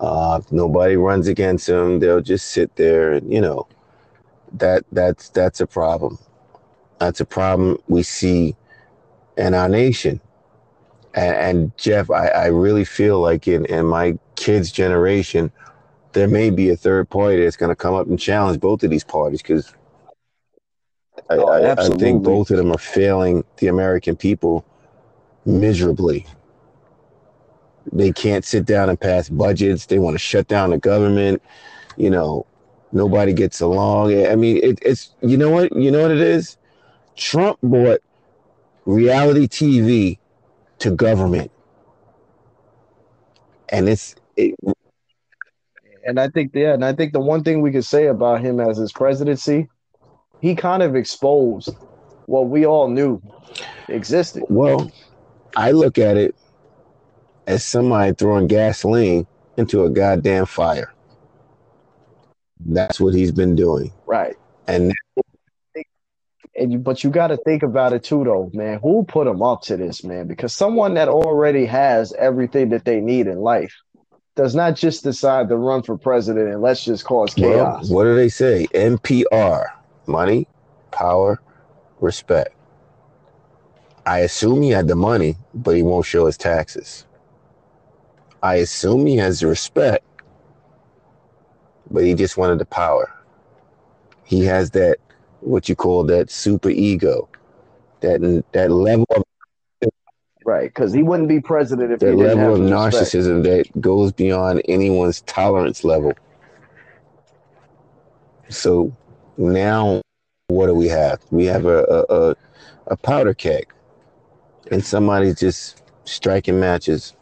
Uh, nobody runs against them. They'll just sit there, and you know, that that's that's a problem. That's a problem we see in our nation. And, and Jeff, I, I really feel like in, in my kids' generation, there may be a third party that's going to come up and challenge both of these parties because I, oh, I, I, think both of them are failing the American people miserably. They can't sit down and pass budgets. They want to shut down the government. You know, nobody gets along. I mean, it, it's you know what you know what it is. Trump bought reality TV to government. And it's it, and I think yeah, and I think the one thing we could say about him as his presidency, he kind of exposed what we all knew existed. Well, I look at it as somebody throwing gasoline into a goddamn fire. That's what he's been doing. Right. And and you, but you got to think about it too, though, man. Who put him up to this, man? Because someone that already has everything that they need in life does not just decide to run for president and let's just cause chaos. Well, what do they say? NPR: money, power, respect. I assume he had the money, but he won't show his taxes. I assume he has the respect, but he just wanted the power. He has that what you call that super ego, that that level of right because he wouldn't be president if that level of narcissism respect. that goes beyond anyone's tolerance level. So now, what do we have? We have a a, a, a powder keg, and somebody's just striking matches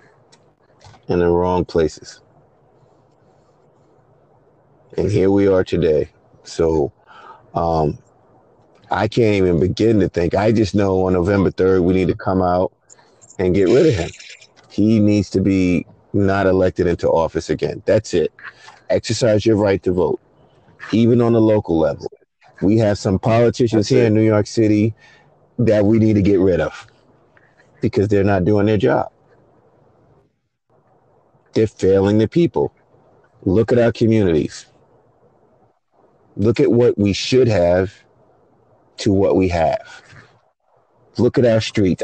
in the wrong places. And here we are today. So um, I can't even begin to think. I just know on November 3rd, we need to come out and get rid of him. He needs to be not elected into office again. That's it. Exercise your right to vote, even on the local level. We have some politicians That's here it. in New York City that we need to get rid of because they're not doing their job. They're failing the people. Look at our communities. Look at what we should have to what we have. Look at our streets.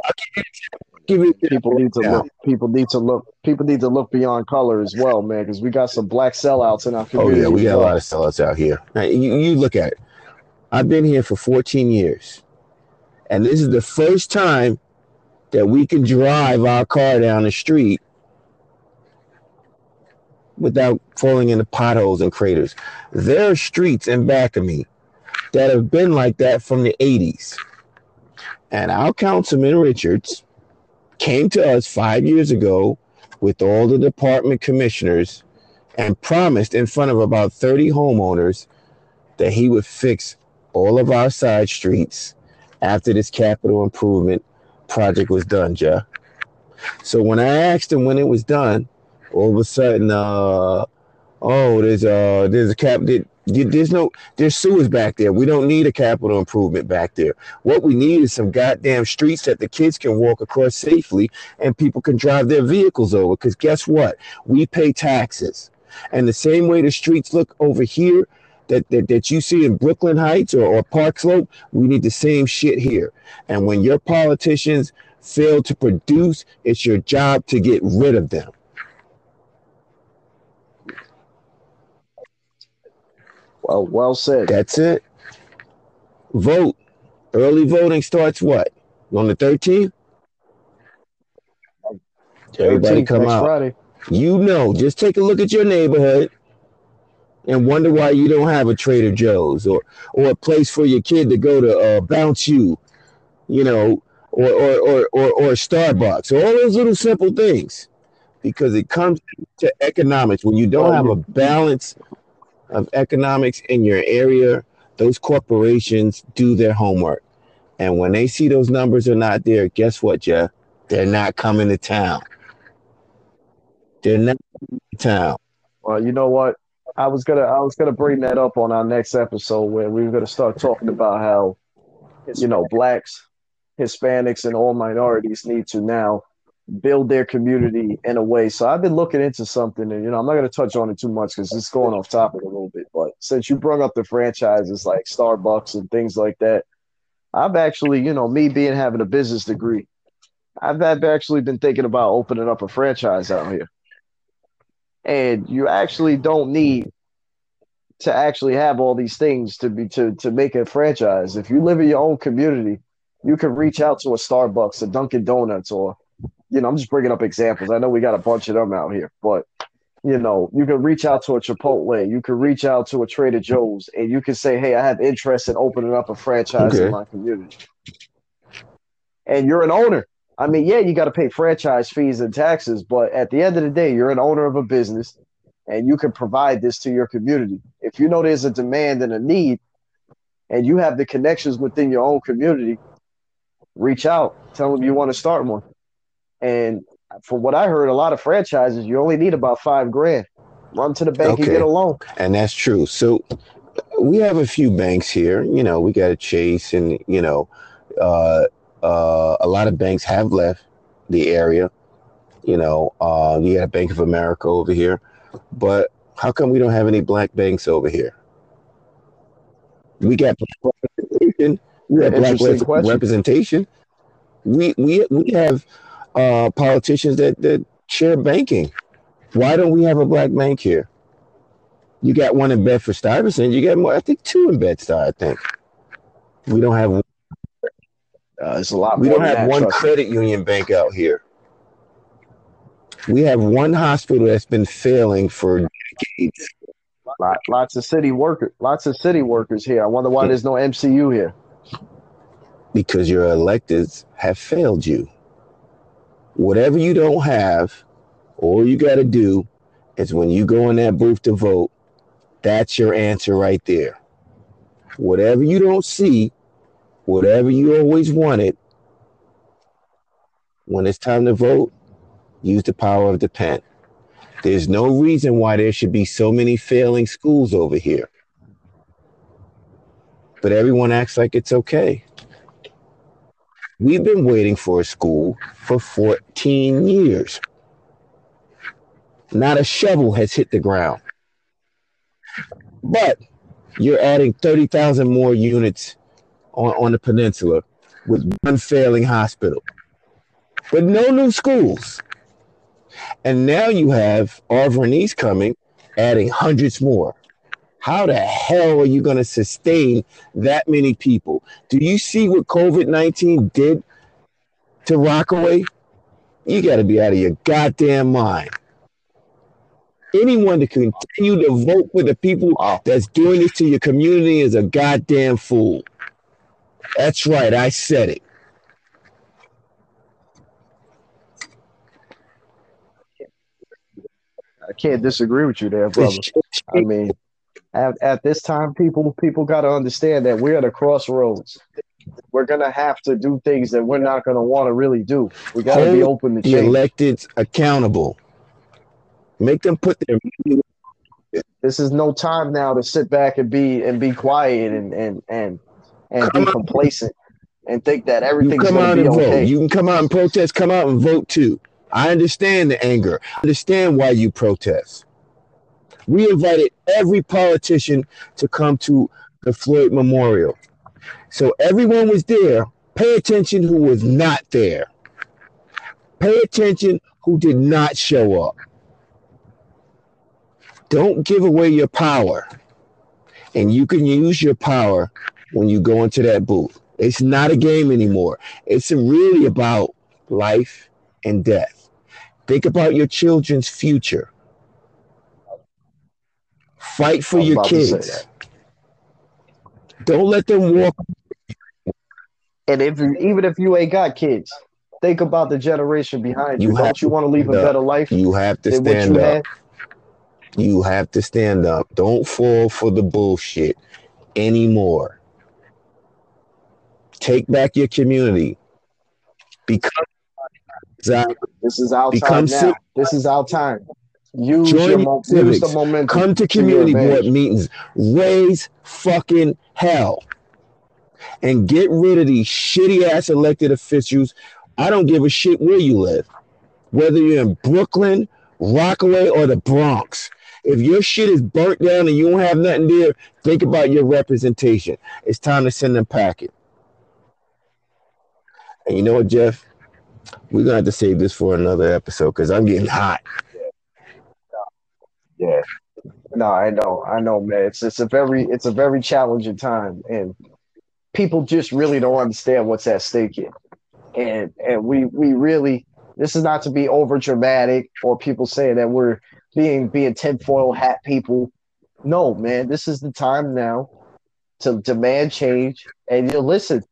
give you people need to look. People need to look. People need to look beyond color as well, man, because we got some black sellouts in our community. Oh yeah, we got well. a lot of sellouts out here. Now, you, you look at it. I've been here for 14 years, and this is the first time that we can drive our car down the street without falling into potholes and craters. There are streets in back of me that have been like that from the 80s. And our councilman Richards came to us five years ago with all the department commissioners and promised in front of about 30 homeowners that he would fix all of our side streets after this capital improvement project was done, Jeff. So when I asked him when it was done, all of a sudden, uh, oh, there's a there's a cap. There's no there's sewers back there. We don't need a capital improvement back there. What we need is some goddamn streets that the kids can walk across safely and people can drive their vehicles over. Because guess what? We pay taxes, and the same way the streets look over here. That, that, that you see in Brooklyn Heights or, or Park Slope, we need the same shit here. And when your politicians fail to produce, it's your job to get rid of them. Well, well said. That's it. Vote. Early voting starts what? On the 13th? Everybody come out. Friday. You know, just take a look at your neighborhood and wonder why you don't have a Trader Joe's or or a place for your kid to go to uh, bounce you, you know, or or or or, or Starbucks, all those little simple things, because it comes to economics. When you don't have a balance of economics in your area, those corporations do their homework, and when they see those numbers are not there, guess what, Jeff? They're not coming to town. They're not coming to town. Well, you know what? I was gonna I was gonna bring that up on our next episode where we were gonna start talking about how you know blacks, Hispanics, and all minorities need to now build their community in a way. So I've been looking into something, and you know I'm not gonna touch on it too much because it's going off topic a little bit. But since you brought up the franchises like Starbucks and things like that, I've actually you know me being having a business degree, I've, I've actually been thinking about opening up a franchise out here and you actually don't need to actually have all these things to be to to make a franchise. If you live in your own community, you can reach out to a Starbucks, a Dunkin' Donuts, or you know, I'm just bringing up examples. I know we got a bunch of them out here, but you know, you can reach out to a Chipotle, you can reach out to a Trader Joe's, and you can say, "Hey, I have interest in opening up a franchise Okay. in my community," and you're an owner. I mean, yeah, you got to pay franchise fees and taxes, but at the end of the day, you're an owner of a business and you can provide this to your community. If you know there's a demand and a need and you have the connections within your own community, reach out, tell them you want to start one. And from what I heard, a lot of franchises, you only need about five grand. Run to the bank Okay. and get a loan. And that's true. So we have a few banks here. You know, we got a Chase, and you know, uh, uh, a lot of banks have left the area. You know, uh, you got Bank of America over here, but how come we don't have any black banks over here? We got black representation. We have black representation. We we we have uh, politicians that that share banking. Why don't we have a black bank here? You got one in Bedford Stuyvesant. You got more, I think two in Bed-Stuy, I think. We don't have Uh, it's a lot we don't have that, one trust me. credit union bank out here. We have one hospital that's been failing for decades. Lot, lots of city workers, lots of city workers here. I wonder why there's no MCU here. because your electeds have failed you. Whatever you don't have, all you got to do is when you go in that booth to vote, that's your answer right there. Whatever you don't see, whatever you always wanted, when it's time to vote, use the power of the pen. There's no reason why there should be so many failing schools over here. But everyone acts like it's okay. We've been waiting for a school for 14 years. Not a shovel has hit the ground. But you're adding 30,000 more units on, on the peninsula with one failing hospital. but no new schools. And now you have Arverne East coming, adding hundreds more. How the hell are you going to sustain that many people? Do you see what COVID 19 did to Rockaway? You got to be out of your goddamn mind. Anyone to continue to vote for the people that's doing this to your community is a goddamn fool. That's right, I said it. I can't disagree with you there, brother. *laughs* I mean, at, at this time, people people got to understand that we're at a crossroads. We're gonna have to do things that we're not gonna want to really do. We got to be open to the change. electeds accountable. Make them put their. This is no time now to sit back and be and be quiet and and and and come be complacent and think that everything's come out and okay. vote. You can come out and protest. Come out and vote too. I understand the anger. I understand why you protest. We invited every politician to come to the Floyd Memorial. So everyone was there. Pay attention who was not there. Pay attention who did not show up. Don't give away your power. And you can use your power when you go into that booth. It's not a game anymore. It's really about life and death. Think about your children's future. Fight for your kids. Don't let them walk. And if even if you ain't got kids, think about the generation behind you. you Don't you want to leave a better life? You have to stand up. Had? You have to stand up. Don't fall for the bullshit anymore. Take back your community. Become exactly. This is our Become time now. This is our time. Use, Join your mo- use the momentum. Come to community board meetings. Raise fucking hell. And get rid of these shitty ass elected officials. I don't give a shit where you live. Whether you're in Brooklyn, Rockaway, or the Bronx. If your shit is burnt down and you don't have nothing there, think about your representation. It's time to send them packing. And you know what, Jeff? We're gonna have to save this for another episode because I'm getting hot. Yeah. No, I know, I know, man. It's it's a very it's a very challenging time, and people just really don't understand what's at stake here. And and we we really this is not to be over dramatic or people saying that we're being being tinfoil hat people. No, man, this is the time now to demand change. And you listen,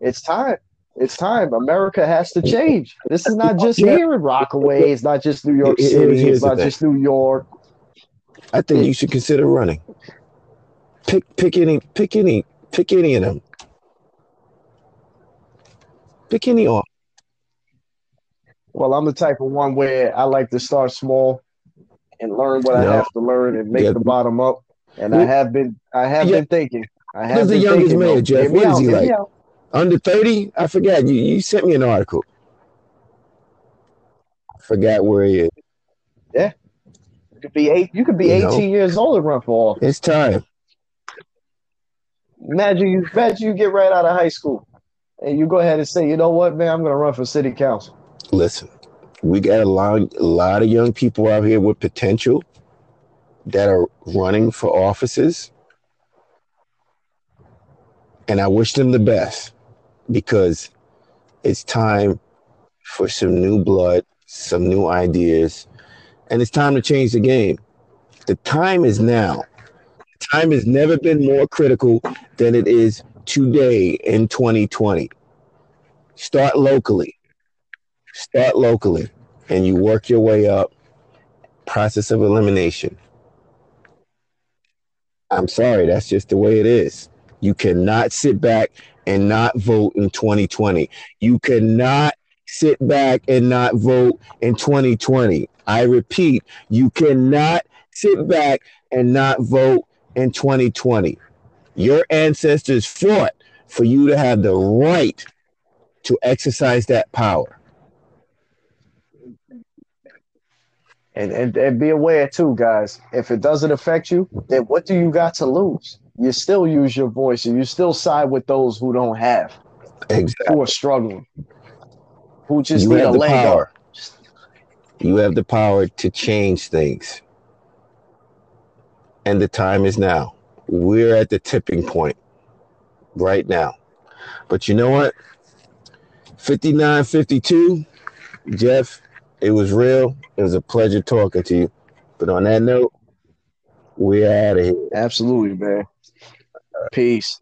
it's time. It's time. America has to change. This is not just here in Rockaway. It's not just New York City. It's not just New York. I think you should consider running. Pick pick any pick any pick any of them. Pick any off. Well, I'm the type of one where I like to start small and learn what no. I have to learn and make the bottom up. And I have been I have yeah. been thinking. I have Who's the youngest man, Jeff? What is he like? Under 30? I forgot. You you sent me an article. I forgot where he is. Yeah. You could be eight you could be you 18 know, years old and run for office. It's time. Imagine you imagine you get right out of high school and you go ahead and say, you know what, man, I'm gonna run for city council. Listen, we got a lot, a lot of young people out here with potential that are running for offices. And I wish them the best because it's time for some new blood, some new ideas, and it's time to change the game. The time is now. Time has never been more critical than it is today in 2020. Start locally. Start locally and you work your way up. Process of elimination. I'm sorry, that's just the way it is. You cannot sit back and not vote in 2020. You cannot sit back and not vote in 2020. I repeat, you cannot sit back and not vote in 2020. Your ancestors fought for you to have the right to exercise that power. And, and and be aware too, guys. If it doesn't affect you, then what do you got to lose? You still use your voice, and you still side with those who don't have, exactly. who are struggling. who just you need a leg power. You have the power to change things. And the time is now. We're at the tipping point right now. But you know what? 59 52, Jeff, it was real. It was a pleasure talking to you. But on that note, we're out of here. Absolutely, man. Peace.